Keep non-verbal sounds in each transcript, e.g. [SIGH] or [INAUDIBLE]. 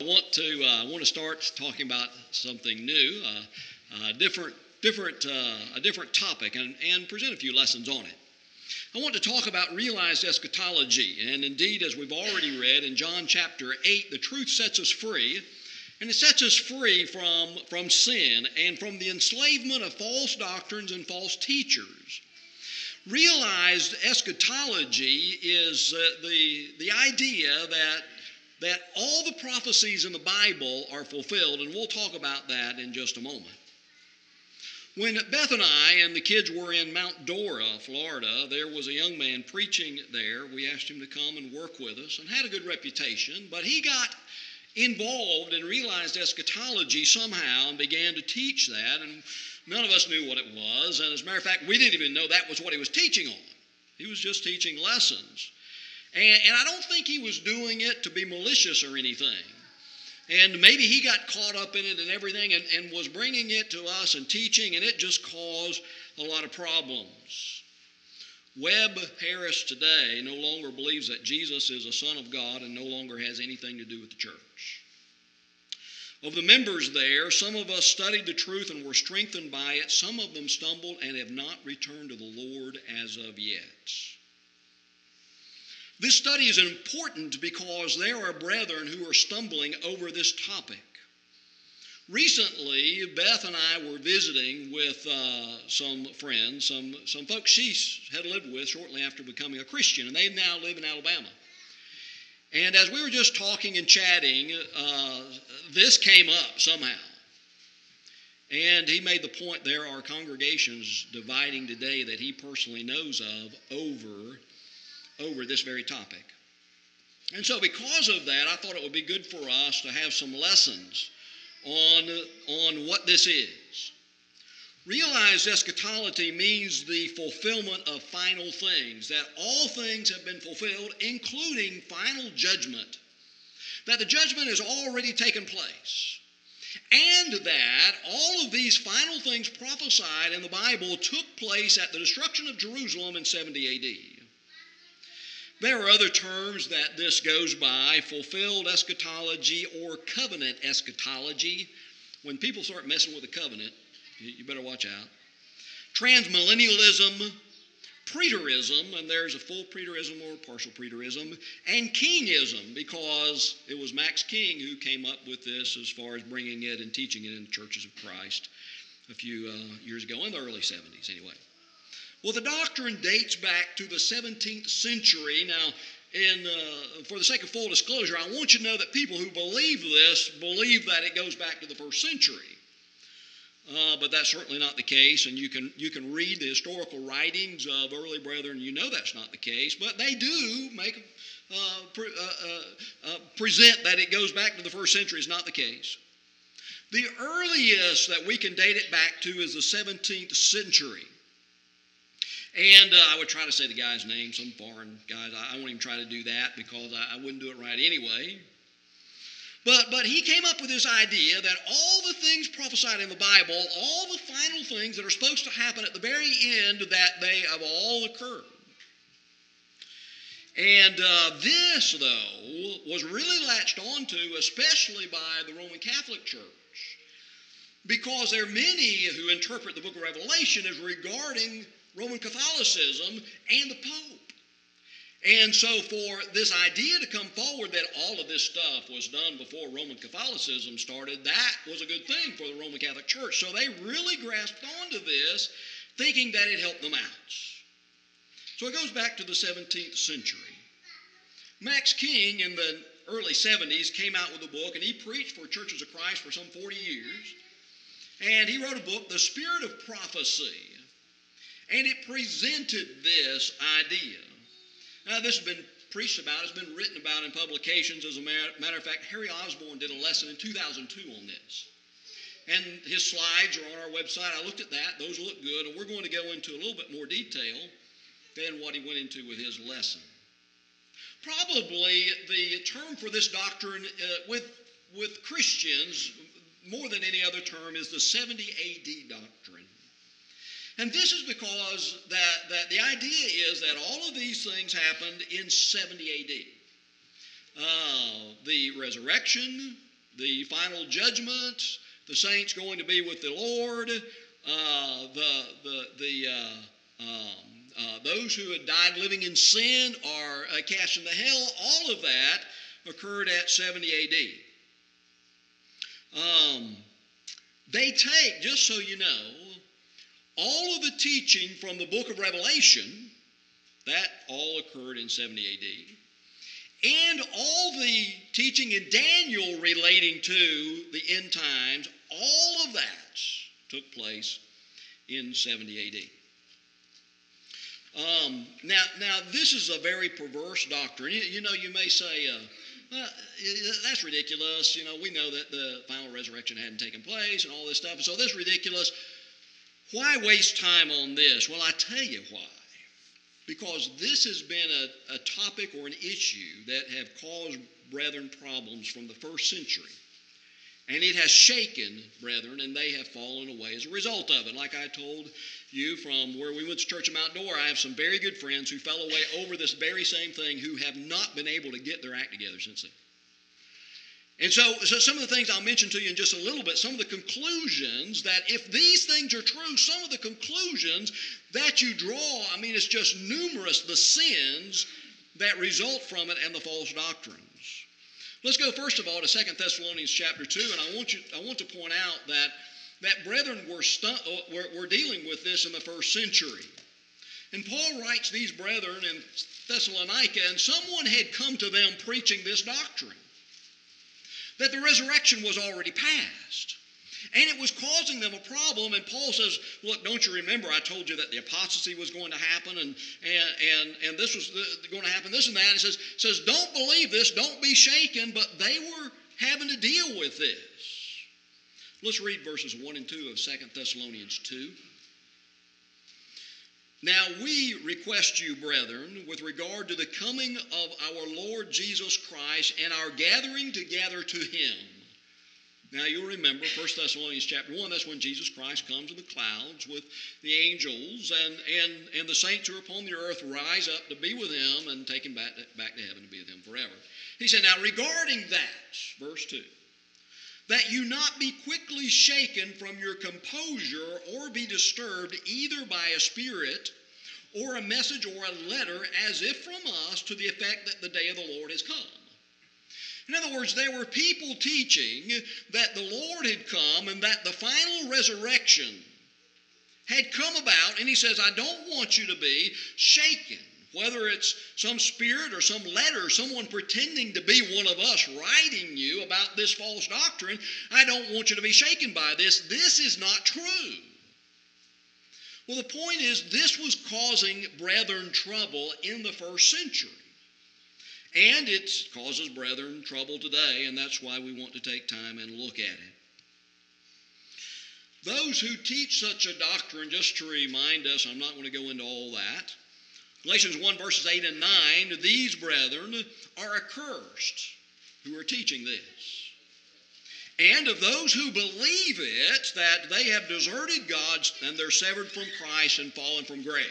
I want to uh, want to start talking about something new, uh, different different uh, a different topic, and, and present a few lessons on it. I want to talk about realized eschatology, and indeed, as we've already read in John chapter eight, the truth sets us free, and it sets us free from from sin and from the enslavement of false doctrines and false teachers. Realized eschatology is uh, the the idea that that all the prophecies in the Bible are fulfilled, and we'll talk about that in just a moment. When Beth and I and the kids were in Mount Dora, Florida, there was a young man preaching there. We asked him to come and work with us and had a good reputation, but he got involved and realized eschatology somehow and began to teach that, and none of us knew what it was. And as a matter of fact, we didn't even know that was what he was teaching on. He was just teaching lessons. And, and I don't think he was doing it to be malicious or anything. And maybe he got caught up in it and everything and, and was bringing it to us and teaching, and it just caused a lot of problems. Webb Harris today no longer believes that Jesus is a Son of God and no longer has anything to do with the church. Of the members there, some of us studied the truth and were strengthened by it. Some of them stumbled and have not returned to the Lord as of yet. This study is important because there are brethren who are stumbling over this topic. Recently, Beth and I were visiting with uh, some friends, some, some folks she had lived with shortly after becoming a Christian, and they now live in Alabama. And as we were just talking and chatting, uh, this came up somehow. And he made the point there are congregations dividing today that he personally knows of over over this very topic. And so, because of that, I thought it would be good for us to have some lessons on, on what this is. Realized eschatology means the fulfillment of final things, that all things have been fulfilled, including final judgment. That the judgment has already taken place. And that all of these final things prophesied in the Bible took place at the destruction of Jerusalem in 70 AD. There are other terms that this goes by fulfilled eschatology or covenant eschatology. When people start messing with the covenant, you better watch out. Transmillennialism, preterism, and there's a full preterism or partial preterism, and kingism, because it was Max King who came up with this as far as bringing it and teaching it in the churches of Christ a few uh, years ago, in the early 70s anyway. Well, the doctrine dates back to the 17th century. Now, uh, for the sake of full disclosure, I want you to know that people who believe this believe that it goes back to the first century. Uh, but that's certainly not the case, and you can, you can read the historical writings of early brethren, you know that's not the case, but they do make uh, pre- uh, uh, uh, present that it goes back to the first century is not the case. The earliest that we can date it back to is the 17th century. And uh, I would try to say the guy's name, some foreign guy. I, I won't even try to do that because I, I wouldn't do it right anyway. But, but he came up with this idea that all the things prophesied in the Bible, all the final things that are supposed to happen at the very end, that they have all occurred. And uh, this, though, was really latched onto, especially by the Roman Catholic Church, because there are many who interpret the book of Revelation as regarding Roman Catholicism and the Pope. And so, for this idea to come forward that all of this stuff was done before Roman Catholicism started, that was a good thing for the Roman Catholic Church. So, they really grasped onto this, thinking that it helped them out. So, it goes back to the 17th century. Max King in the early 70s came out with a book, and he preached for Churches of Christ for some 40 years. And he wrote a book, The Spirit of Prophecy. And it presented this idea. Now, this has been preached about, it's been written about in publications. As a matter of fact, Harry Osborne did a lesson in 2002 on this. And his slides are on our website. I looked at that, those look good, and we're going to go into a little bit more detail than what he went into with his lesson. Probably the term for this doctrine uh, with, with Christians, more than any other term, is the 70 AD doctrine. And this is because that, that the idea is that all of these things happened in 70 AD. Uh, the resurrection, the final judgment, the saints going to be with the Lord, uh, the, the, the, uh, um, uh, those who had died living in sin are uh, cast into hell. All of that occurred at 70 AD. Um, they take, just so you know, all of the teaching from the book of Revelation, that all occurred in 70 AD and all the teaching in Daniel relating to the end times, all of that took place in 70 AD. Um, now, now, this is a very perverse doctrine. You, you know, you may say, uh, well, that's ridiculous. You know, we know that the final resurrection hadn't taken place and all this stuff. So this is ridiculous. Why waste time on this? Well, I tell you why because this has been a, a topic or an issue that have caused brethren problems from the first century. And it has shaken brethren, and they have fallen away as a result of it. Like I told you from where we went to church in Mount Dora, I have some very good friends who fell away over this very same thing who have not been able to get their act together since then. And so, so, some of the things I'll mention to you in just a little bit, some of the conclusions that if these things are true, some of the conclusions that you draw, I mean, it's just numerous, the sins that result from it and the false doctrines. Let's go first of all to Second Thessalonians chapter 2, and I want, you, I want to point out that, that brethren were, stu- uh, were, were dealing with this in the first century. And Paul writes these brethren in Thessalonica, and someone had come to them preaching this doctrine that the resurrection was already past. And it was causing them a problem. And Paul says, Look, don't you remember I told you that the apostasy was going to happen and, and, and, and this was the, going to happen, this and that. And he says, says, Don't believe this, don't be shaken. But they were having to deal with this. Let's read verses 1 and 2 of 2 Thessalonians 2. Now we request you, brethren, with regard to the coming of our Lord Jesus Christ and our gathering together to him. Now you'll remember 1 Thessalonians chapter 1, that's when Jesus Christ comes in the clouds with the angels and, and, and the saints who are upon the earth rise up to be with him and take him back to, back to heaven to be with him forever. He said, Now regarding that, verse 2, that you not be quickly shaken from your composure or be disturbed either by a spirit or a message or a letter as if from us to the effect that the day of the Lord has come. In other words, there were people teaching that the Lord had come and that the final resurrection had come about, and he says, I don't want you to be shaken whether it's some spirit or some letter, someone pretending to be one of us writing you about this false doctrine, I don't want you to be shaken by this. This is not true. Well, the point is, this was causing brethren trouble in the first century. And it causes brethren trouble today, and that's why we want to take time and look at it. Those who teach such a doctrine, just to remind us, I'm not going to go into all that, Galatians 1, verses 8 and 9, these brethren are accursed who are teaching this. And of those who believe it, that they have deserted God and they're severed from Christ and fallen from grace.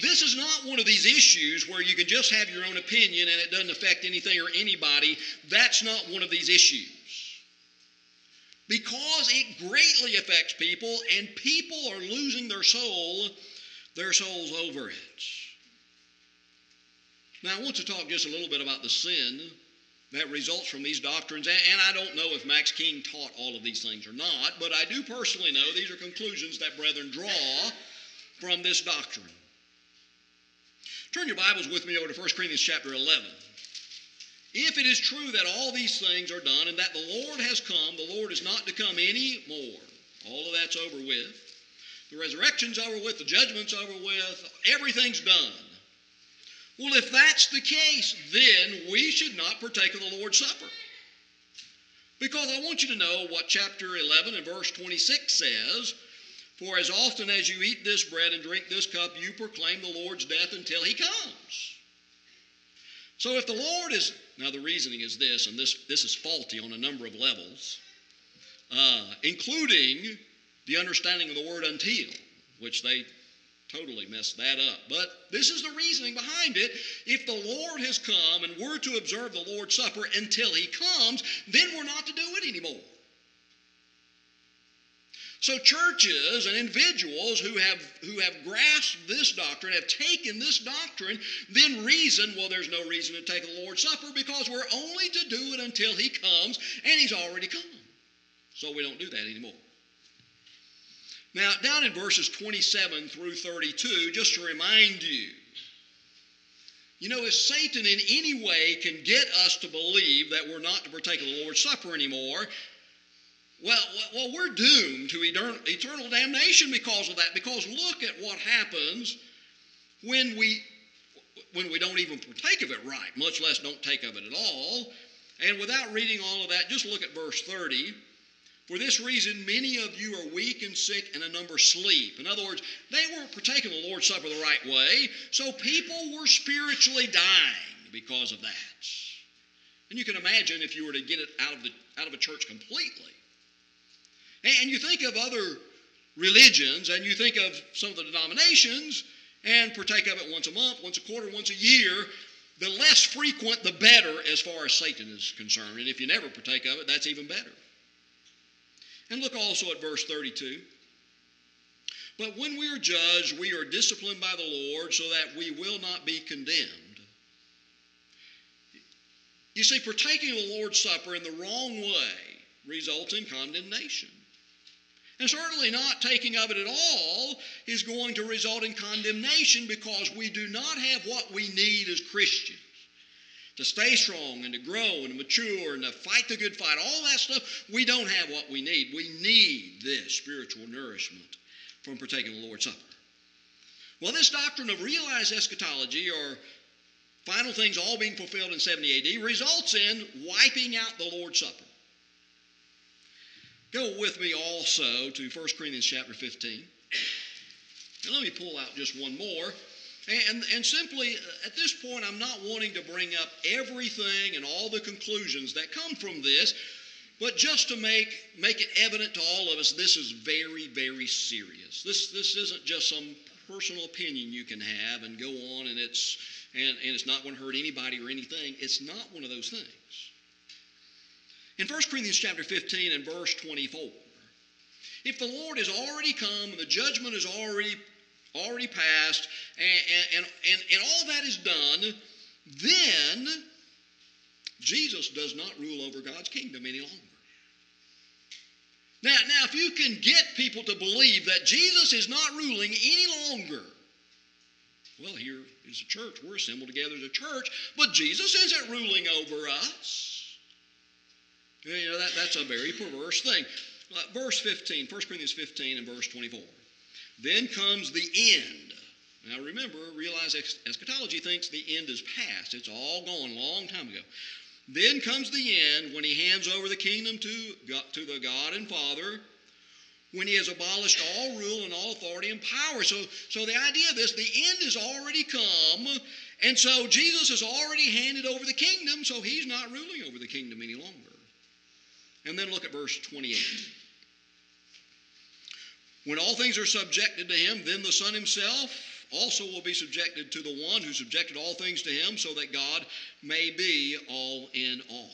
This is not one of these issues where you can just have your own opinion and it doesn't affect anything or anybody. That's not one of these issues. Because it greatly affects people, and people are losing their soul their souls over it. Now, I want to talk just a little bit about the sin that results from these doctrines. And I don't know if Max King taught all of these things or not, but I do personally know these are conclusions that brethren draw from this doctrine. Turn your Bibles with me over to 1 Corinthians chapter 11. If it is true that all these things are done and that the Lord has come, the Lord is not to come any more. All of that's over with. The resurrection's over with, the judgment's over with, everything's done. Well, if that's the case, then we should not partake of the Lord's Supper. Because I want you to know what chapter 11 and verse 26 says For as often as you eat this bread and drink this cup, you proclaim the Lord's death until he comes. So if the Lord is, now the reasoning is this, and this, this is faulty on a number of levels, uh, including the understanding of the word until, which they totally messed that up. But this is the reasoning behind it. If the Lord has come and we're to observe the Lord's Supper until He comes, then we're not to do it anymore. So churches and individuals who have who have grasped this doctrine, have taken this doctrine, then reason, well, there's no reason to take the Lord's Supper because we're only to do it until He comes, and He's already come. So we don't do that anymore. Now, down in verses 27 through 32, just to remind you, you know, if Satan in any way can get us to believe that we're not to partake of the Lord's Supper anymore, well, well, we're doomed to eternal damnation because of that. Because look at what happens when we when we don't even partake of it right, much less don't take of it at all. And without reading all of that, just look at verse 30. For this reason, many of you are weak and sick, and a number sleep. In other words, they weren't partaking the Lord's Supper the right way, so people were spiritually dying because of that. And you can imagine if you were to get it out of, the, out of a church completely. And you think of other religions and you think of some of the denominations and partake of it once a month, once a quarter, once a year. The less frequent, the better as far as Satan is concerned. And if you never partake of it, that's even better. And look also at verse 32. But when we are judged, we are disciplined by the Lord so that we will not be condemned. You see, partaking of the Lord's Supper in the wrong way results in condemnation. And certainly not taking of it at all is going to result in condemnation because we do not have what we need as Christians to stay strong and to grow and to mature and to fight the good fight. All that stuff, we don't have what we need. We need this spiritual nourishment from partaking of the Lord's Supper. Well, this doctrine of realized eschatology or final things all being fulfilled in 70 AD results in wiping out the Lord's Supper. Go with me also to 1 Corinthians chapter 15. And let me pull out just one more. And, and simply, uh, at this point, I'm not wanting to bring up everything and all the conclusions that come from this, but just to make, make it evident to all of us, this is very, very serious. This, this isn't just some personal opinion you can have and go on and it's, and, and it's not going to hurt anybody or anything. It's not one of those things. In 1 Corinthians chapter 15 and verse 24, if the Lord has already come and the judgment is already already passed and, and, and, and all that is done, then Jesus does not rule over God's kingdom any longer. Now, now, if you can get people to believe that Jesus is not ruling any longer, well, here is a church. We're assembled together as a church, but Jesus isn't ruling over us. You know, that, that's a very perverse thing. Uh, verse 15, 1 Corinthians 15 and verse 24. Then comes the end. Now remember, realize eschatology thinks the end is past. It's all gone a long time ago. Then comes the end when he hands over the kingdom to, God, to the God and Father, when he has abolished all rule and all authority and power. So, so the idea of this, the end has already come, and so Jesus has already handed over the kingdom, so he's not ruling over the kingdom any longer. And then look at verse 28. When all things are subjected to him, then the Son himself also will be subjected to the one who subjected all things to him, so that God may be all in all.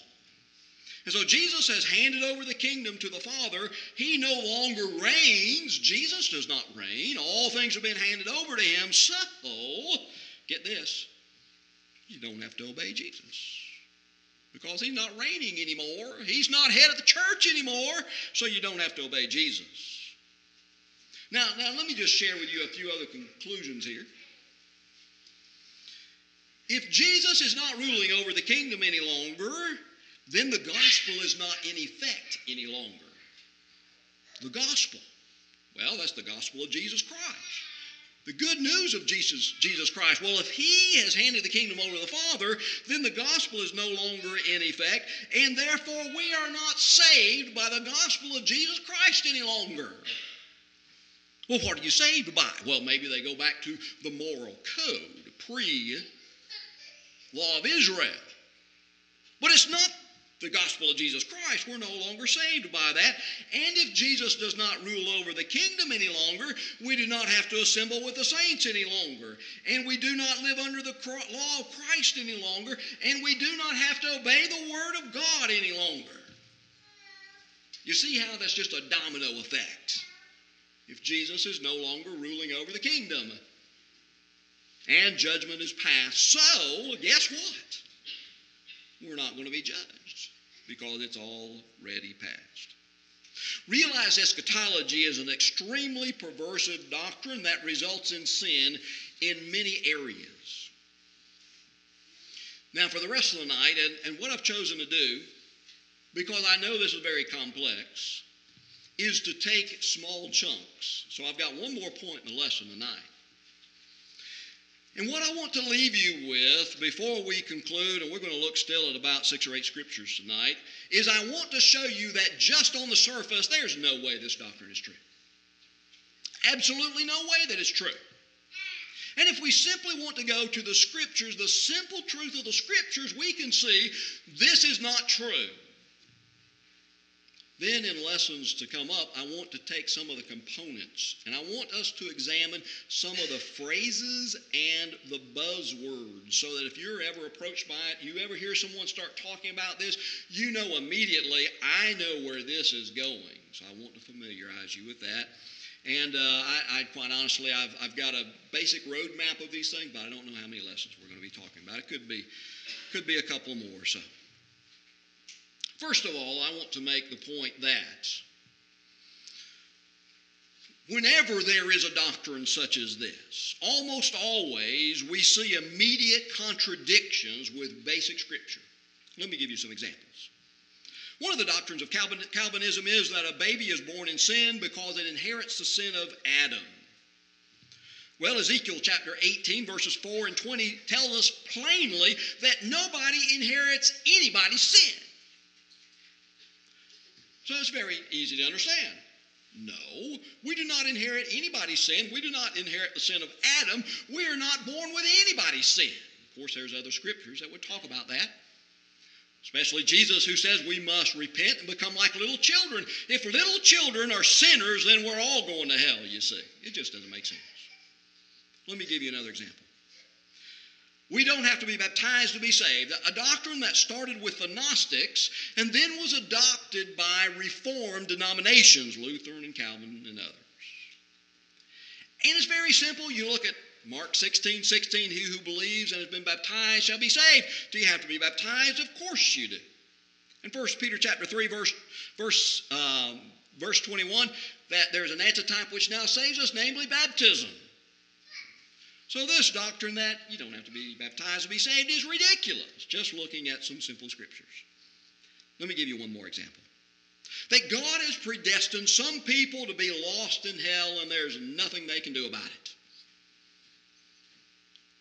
And so Jesus has handed over the kingdom to the Father. He no longer reigns. Jesus does not reign. All things have been handed over to him. So, get this, you don't have to obey Jesus because he's not reigning anymore. He's not head of the church anymore, so you don't have to obey Jesus. Now, now let me just share with you a few other conclusions here. If Jesus is not ruling over the kingdom any longer, then the gospel is not in effect any longer. The gospel, well, that's the gospel of Jesus Christ. The good news of Jesus, Jesus Christ. Well, if He has handed the kingdom over to the Father, then the gospel is no longer in effect, and therefore we are not saved by the gospel of Jesus Christ any longer. Well, what are you saved by? Well, maybe they go back to the moral code pre law of Israel. But it's not the gospel of Jesus Christ, we're no longer saved by that. And if Jesus does not rule over the kingdom any longer, we do not have to assemble with the saints any longer. And we do not live under the law of Christ any longer. And we do not have to obey the word of God any longer. You see how that's just a domino effect. If Jesus is no longer ruling over the kingdom and judgment is passed, so guess what? We're not going to be judged because it's already passed. Realize eschatology is an extremely perversive doctrine that results in sin in many areas. Now, for the rest of the night, and, and what I've chosen to do, because I know this is very complex, is to take small chunks. So I've got one more point in the lesson tonight. And what I want to leave you with before we conclude, and we're going to look still at about six or eight scriptures tonight, is I want to show you that just on the surface, there's no way this doctrine is true. Absolutely no way that it's true. And if we simply want to go to the scriptures, the simple truth of the scriptures, we can see this is not true. Then, in lessons to come up, I want to take some of the components and I want us to examine some of the phrases and the buzzwords so that if you're ever approached by it, you ever hear someone start talking about this, you know immediately, I know where this is going. So I want to familiarize you with that. And uh, I, I, quite honestly, I've, I've got a basic roadmap of these things, but I don't know how many lessons we're going to be talking about. It could be, could be a couple more. So. First of all, I want to make the point that whenever there is a doctrine such as this, almost always we see immediate contradictions with basic scripture. Let me give you some examples. One of the doctrines of Calvinism is that a baby is born in sin because it inherits the sin of Adam. Well, Ezekiel chapter 18, verses 4 and 20 tells us plainly that nobody inherits anybody's sin. So it's very easy to understand. No, we do not inherit anybody's sin. We do not inherit the sin of Adam. We are not born with anybody's sin. Of course, there's other scriptures that would talk about that. Especially Jesus, who says we must repent and become like little children. If little children are sinners, then we're all going to hell, you see. It just doesn't make sense. Let me give you another example. We don't have to be baptized to be saved. A doctrine that started with the Gnostics and then was adopted by Reformed denominations, Lutheran and Calvin and others. And it's very simple. You look at Mark 16, 16, he who believes and has been baptized shall be saved. Do you have to be baptized? Of course you do. In 1 Peter chapter 3, verse, verse, um, verse 21, that there's an antitype which now saves us, namely baptism. So, this doctrine that you don't have to be baptized to be saved is ridiculous, just looking at some simple scriptures. Let me give you one more example. That God has predestined some people to be lost in hell and there's nothing they can do about it.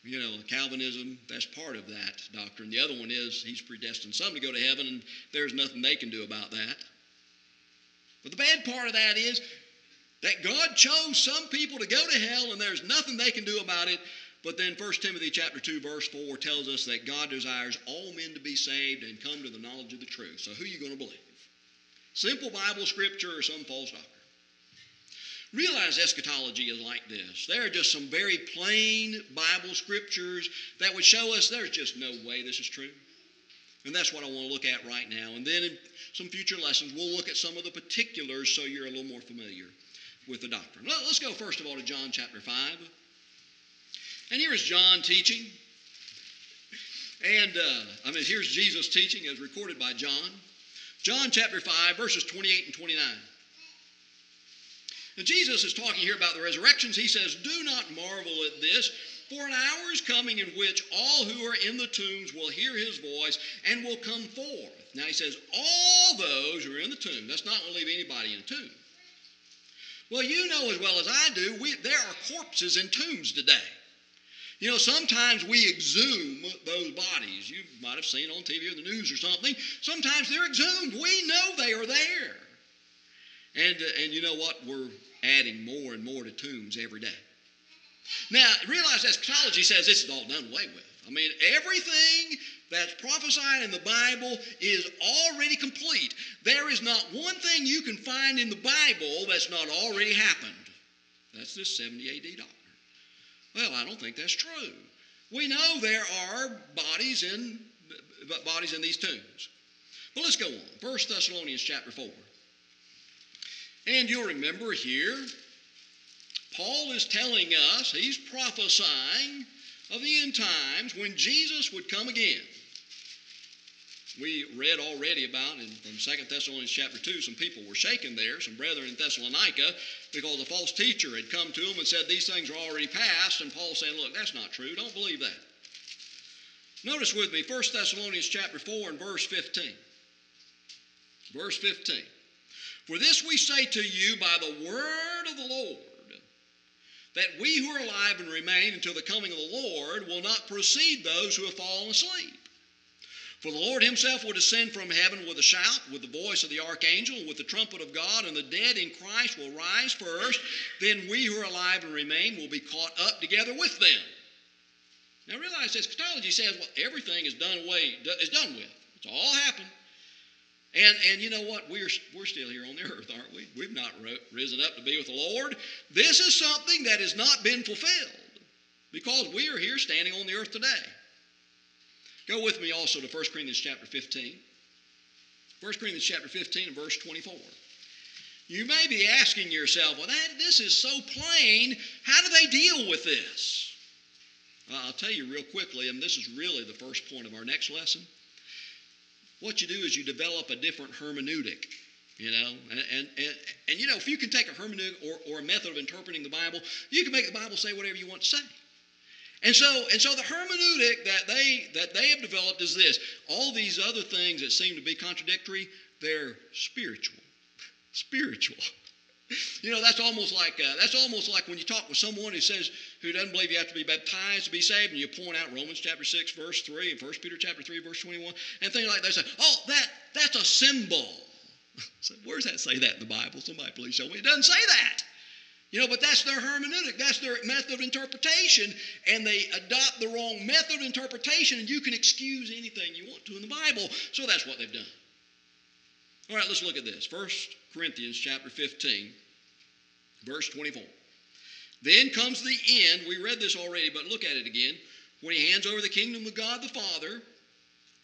You know, Calvinism, that's part of that doctrine. The other one is he's predestined some to go to heaven and there's nothing they can do about that. But the bad part of that is that God chose some people to go to hell and there's nothing they can do about it. But then 1 Timothy chapter 2 verse 4 tells us that God desires all men to be saved and come to the knowledge of the truth. So who are you going to believe? Simple Bible scripture or some false doctrine? Realize eschatology is like this. There are just some very plain Bible scriptures that would show us there's just no way this is true. And that's what I want to look at right now. And then in some future lessons, we'll look at some of the particulars so you're a little more familiar with the doctrine. Let's go first of all to John chapter 5. And here is John teaching. And uh, I mean, here's Jesus teaching as recorded by John. John chapter 5, verses 28 and 29. Now, Jesus is talking here about the resurrections. He says, Do not marvel at this, for an hour is coming in which all who are in the tombs will hear his voice and will come forth. Now, he says, All those who are in the tomb, that's not going to leave anybody in a tomb. Well, you know as well as I do, we, there are corpses in tombs today. You know, sometimes we exhume those bodies. You might have seen on TV or the news or something. Sometimes they're exhumed. We know they are there. And, uh, and you know what? We're adding more and more to tombs every day. Now, realize eschatology says this is all done away with. I mean, everything that's prophesied in the Bible is already complete. There is not one thing you can find in the Bible that's not already happened. That's this 70 AD doctrine. Well, I don't think that's true. We know there are bodies in bodies in these tombs. But let's go on. 1 Thessalonians chapter 4. And you'll remember here, Paul is telling us, he's prophesying of the end times when Jesus would come again. We read already about in from 2 Thessalonians chapter 2, some people were shaken there, some brethren in Thessalonica, because a false teacher had come to them and said these things are already past, and Paul saying, Look, that's not true. Don't believe that. Notice with me 1 Thessalonians chapter 4 and verse 15. Verse 15. For this we say to you by the word of the Lord, that we who are alive and remain until the coming of the Lord will not precede those who have fallen asleep. For the Lord himself will descend from heaven with a shout, with the voice of the archangel, with the trumpet of God, and the dead in Christ will rise first. Then we who are alive and remain will be caught up together with them. Now realize eschatology says, well, everything is done away, is done with. It's all happened. And, and you know what? We're, we're still here on the earth, aren't we? We've not risen up to be with the Lord. This is something that has not been fulfilled because we are here standing on the earth today. Go with me also to 1 Corinthians chapter 15. 1 Corinthians chapter 15 and verse 24. You may be asking yourself, well, that, this is so plain. How do they deal with this? Well, I'll tell you real quickly, and this is really the first point of our next lesson. What you do is you develop a different hermeneutic. You know, and, and, and, and you know, if you can take a hermeneutic or, or a method of interpreting the Bible, you can make the Bible say whatever you want to say. And so, and so the hermeneutic that they that they have developed is this: all these other things that seem to be contradictory, they're spiritual. Spiritual. [LAUGHS] You know, that's almost like uh, that's almost like when you talk with someone who says who doesn't believe you have to be baptized to be saved, and you point out Romans chapter six, verse three, and 1 Peter chapter three, verse twenty-one, and things like that. Say, oh, that that's a symbol. [LAUGHS] so where's that say that in the Bible? Somebody please show me. It doesn't say that. You know, but that's their hermeneutic, that's their method of interpretation, and they adopt the wrong method of interpretation, and you can excuse anything you want to in the Bible. So that's what they've done. All right, let's look at this. First Corinthians chapter 15, verse 24. Then comes the end. We read this already, but look at it again. When he hands over the kingdom to God the Father,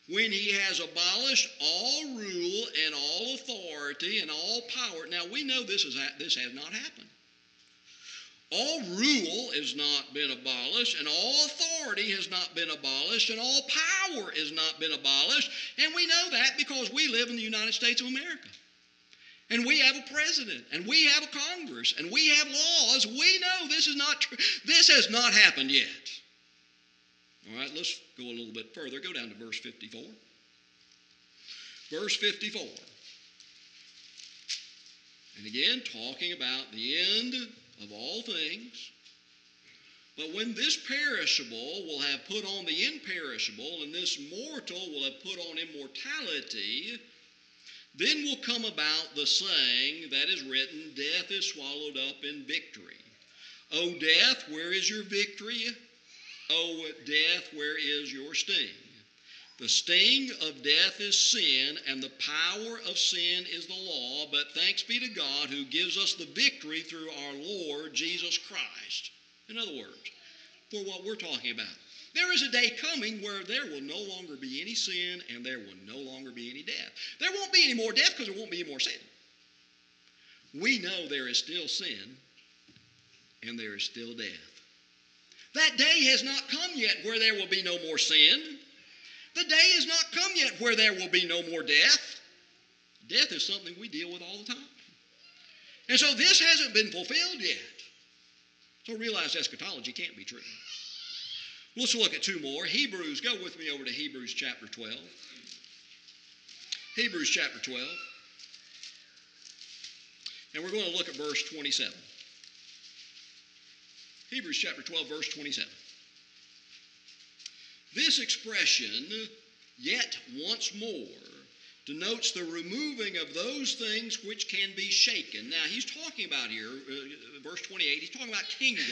when he has abolished all rule and all authority and all power. Now we know this, is, this has not happened. All rule has not been abolished, and all authority has not been abolished, and all power has not been abolished. And we know that because we live in the United States of America. And we have a president, and we have a Congress, and we have laws. We know this is not true. This has not happened yet. All right, let's go a little bit further. Go down to verse 54. Verse 54. And again, talking about the end of all things. But when this perishable will have put on the imperishable, and this mortal will have put on immortality, then will come about the saying that is written, Death is swallowed up in victory. O death, where is your victory? O death, where is your sting? The sting of death is sin, and the power of sin is the law. But thanks be to God who gives us the victory through our Lord Jesus Christ. In other words, for what we're talking about. There is a day coming where there will no longer be any sin and there will no longer be any death. There won't be any more death because there won't be any more sin. We know there is still sin and there is still death. That day has not come yet where there will be no more sin the day has not come yet where there will be no more death. Death is something we deal with all the time. And so this hasn't been fulfilled yet. So realize eschatology can't be true. Let's look at two more. Hebrews, go with me over to Hebrews chapter 12. Hebrews chapter 12. And we're going to look at verse 27. Hebrews chapter 12, verse 27. This expression, yet once more, denotes the removing of those things which can be shaken. Now, he's talking about here, uh, verse 28, he's talking about kingdoms.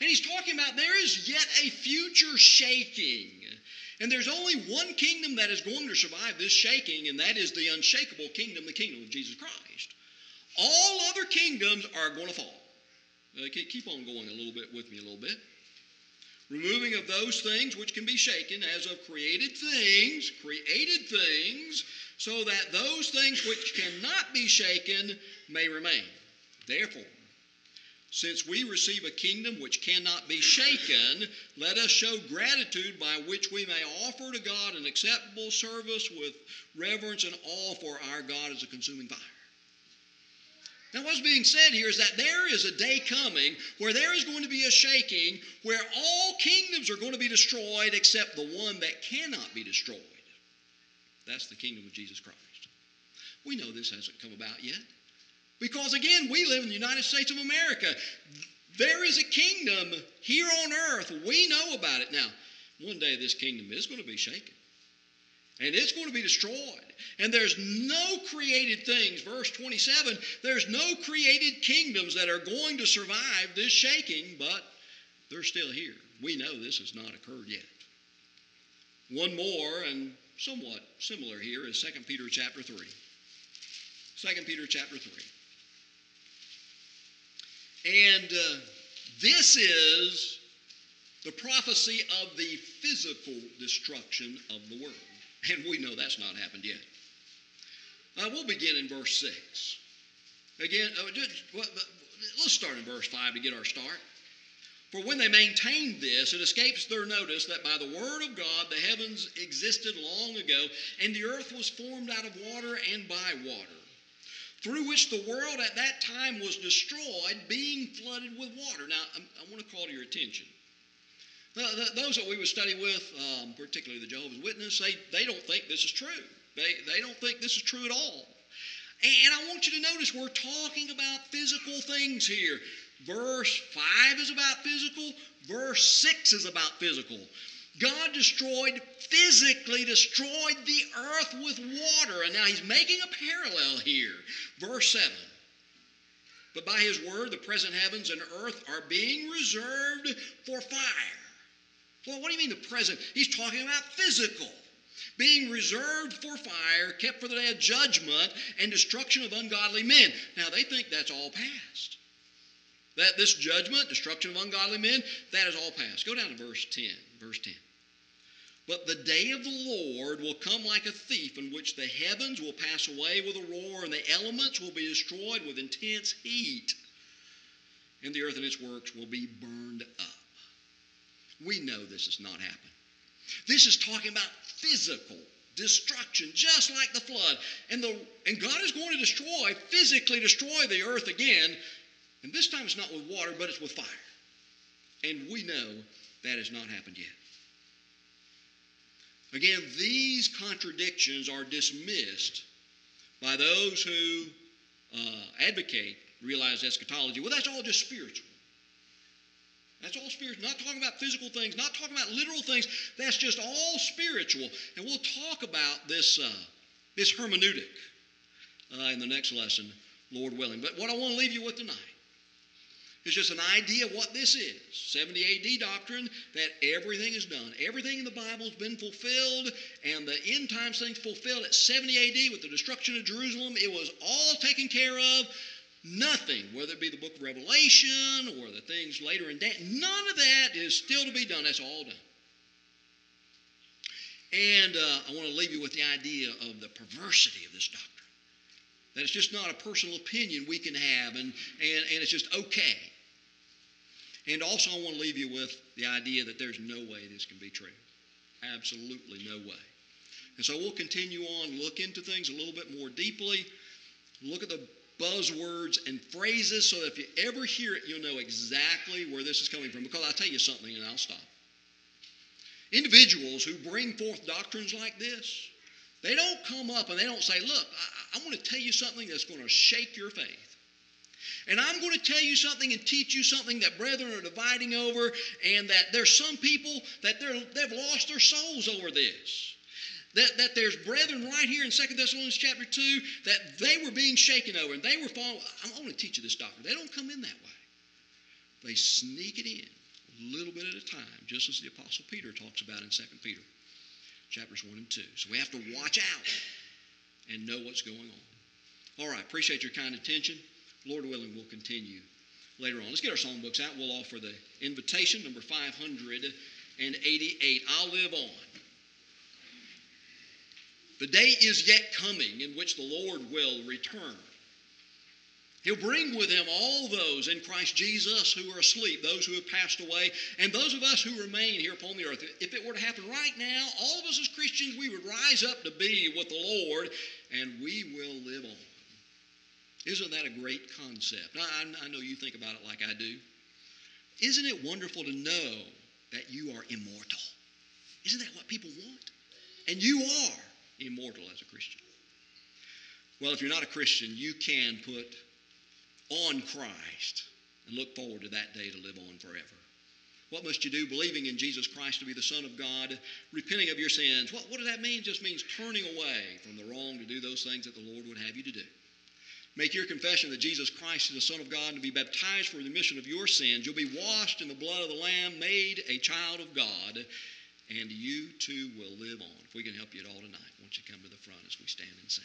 And he's talking about there is yet a future shaking. And there's only one kingdom that is going to survive this shaking, and that is the unshakable kingdom, the kingdom of Jesus Christ. All other kingdoms are going to fall. Uh, keep on going a little bit with me, a little bit. Removing of those things which can be shaken, as of created things, created things, so that those things which cannot be shaken may remain. Therefore, since we receive a kingdom which cannot be shaken, let us show gratitude by which we may offer to God an acceptable service with reverence and awe, for our God is a consuming fire. Now, what's being said here is that there is a day coming where there is going to be a shaking where all kingdoms are going to be destroyed except the one that cannot be destroyed. That's the kingdom of Jesus Christ. We know this hasn't come about yet. Because again, we live in the United States of America. There is a kingdom here on earth. We know about it. Now, one day this kingdom is going to be shaken. And it's going to be destroyed. And there's no created things, verse 27, there's no created kingdoms that are going to survive this shaking, but they're still here. We know this has not occurred yet. One more and somewhat similar here is 2 Peter chapter 3. 2 Peter chapter 3. And uh, this is the prophecy of the physical destruction of the world. And we know that's not happened yet. Uh, we'll begin in verse 6. Again, uh, just, well, let's start in verse 5 to get our start. For when they maintained this, it escapes their notice that by the word of God the heavens existed long ago, and the earth was formed out of water and by water, through which the world at that time was destroyed, being flooded with water. Now, I, I want to call to your attention those that we would study with, um, particularly the Jehovah's Witness, they, they don't think this is true. They, they don't think this is true at all. And I want you to notice we're talking about physical things here. Verse 5 is about physical, verse 6 is about physical. God destroyed, physically destroyed the earth with water. And now he's making a parallel here. Verse 7. But by his word, the present heavens and earth are being reserved for fire well, what do you mean the present? He's talking about physical. Being reserved for fire, kept for the day of judgment and destruction of ungodly men. Now, they think that's all past. That this judgment, destruction of ungodly men, that is all past. Go down to verse 10. Verse 10. But the day of the Lord will come like a thief, in which the heavens will pass away with a roar, and the elements will be destroyed with intense heat, and the earth and its works will be burned up. We know this has not happened. This is talking about physical destruction, just like the flood. And, the, and God is going to destroy, physically destroy the earth again. And this time it's not with water, but it's with fire. And we know that has not happened yet. Again, these contradictions are dismissed by those who uh, advocate realized eschatology. Well, that's all just spiritual. That's all spiritual. Not talking about physical things, not talking about literal things. That's just all spiritual. And we'll talk about this, uh, this hermeneutic uh, in the next lesson, Lord willing. But what I want to leave you with tonight is just an idea of what this is 70 AD doctrine that everything is done. Everything in the Bible has been fulfilled, and the end times things fulfilled at 70 AD with the destruction of Jerusalem. It was all taken care of. Nothing, whether it be the book of Revelation or the things later in Daniel, none of that is still to be done. That's all done. And uh, I want to leave you with the idea of the perversity of this doctrine. That it's just not a personal opinion we can have, and, and, and it's just okay. And also, I want to leave you with the idea that there's no way this can be true. Absolutely no way. And so we'll continue on, look into things a little bit more deeply, look at the buzzwords and phrases so if you ever hear it, you'll know exactly where this is coming from. Because I'll tell you something and I'll stop. Individuals who bring forth doctrines like this, they don't come up and they don't say, Look, I, I want to tell you something that's going to shake your faith. And I'm going to tell you something and teach you something that brethren are dividing over, and that there's some people that they've lost their souls over this. That, that there's brethren right here in 2 Thessalonians chapter 2 that they were being shaken over and they were following. I'm going to teach you this doctrine. They don't come in that way. They sneak it in. a little bit at a time, just as the Apostle Peter talks about in 2 Peter chapters 1 and 2. So we have to watch out and know what's going on. All right, appreciate your kind attention. Lord willing, we'll continue later on. Let's get our songbooks out. We'll offer the invitation, number 588. I'll live on. The day is yet coming in which the Lord will return. He'll bring with him all those in Christ Jesus who are asleep, those who have passed away, and those of us who remain here upon the earth. If it were to happen right now, all of us as Christians, we would rise up to be with the Lord, and we will live on. Isn't that a great concept? I, I know you think about it like I do. Isn't it wonderful to know that you are immortal? Isn't that what people want? And you are immortal as a Christian. Well, if you're not a Christian, you can put on Christ and look forward to that day to live on forever. What must you do? Believing in Jesus Christ to be the Son of God, repenting of your sins. What, what does that mean? Just means turning away from the wrong to do those things that the Lord would have you to do. Make your confession that Jesus Christ is the Son of God and be baptized for the remission of your sins. You'll be washed in the blood of the Lamb, made a child of God, and you too will live on. If we can help you at all tonight, won't you come to the front as we stand and sing?